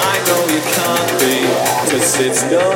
i know you can't no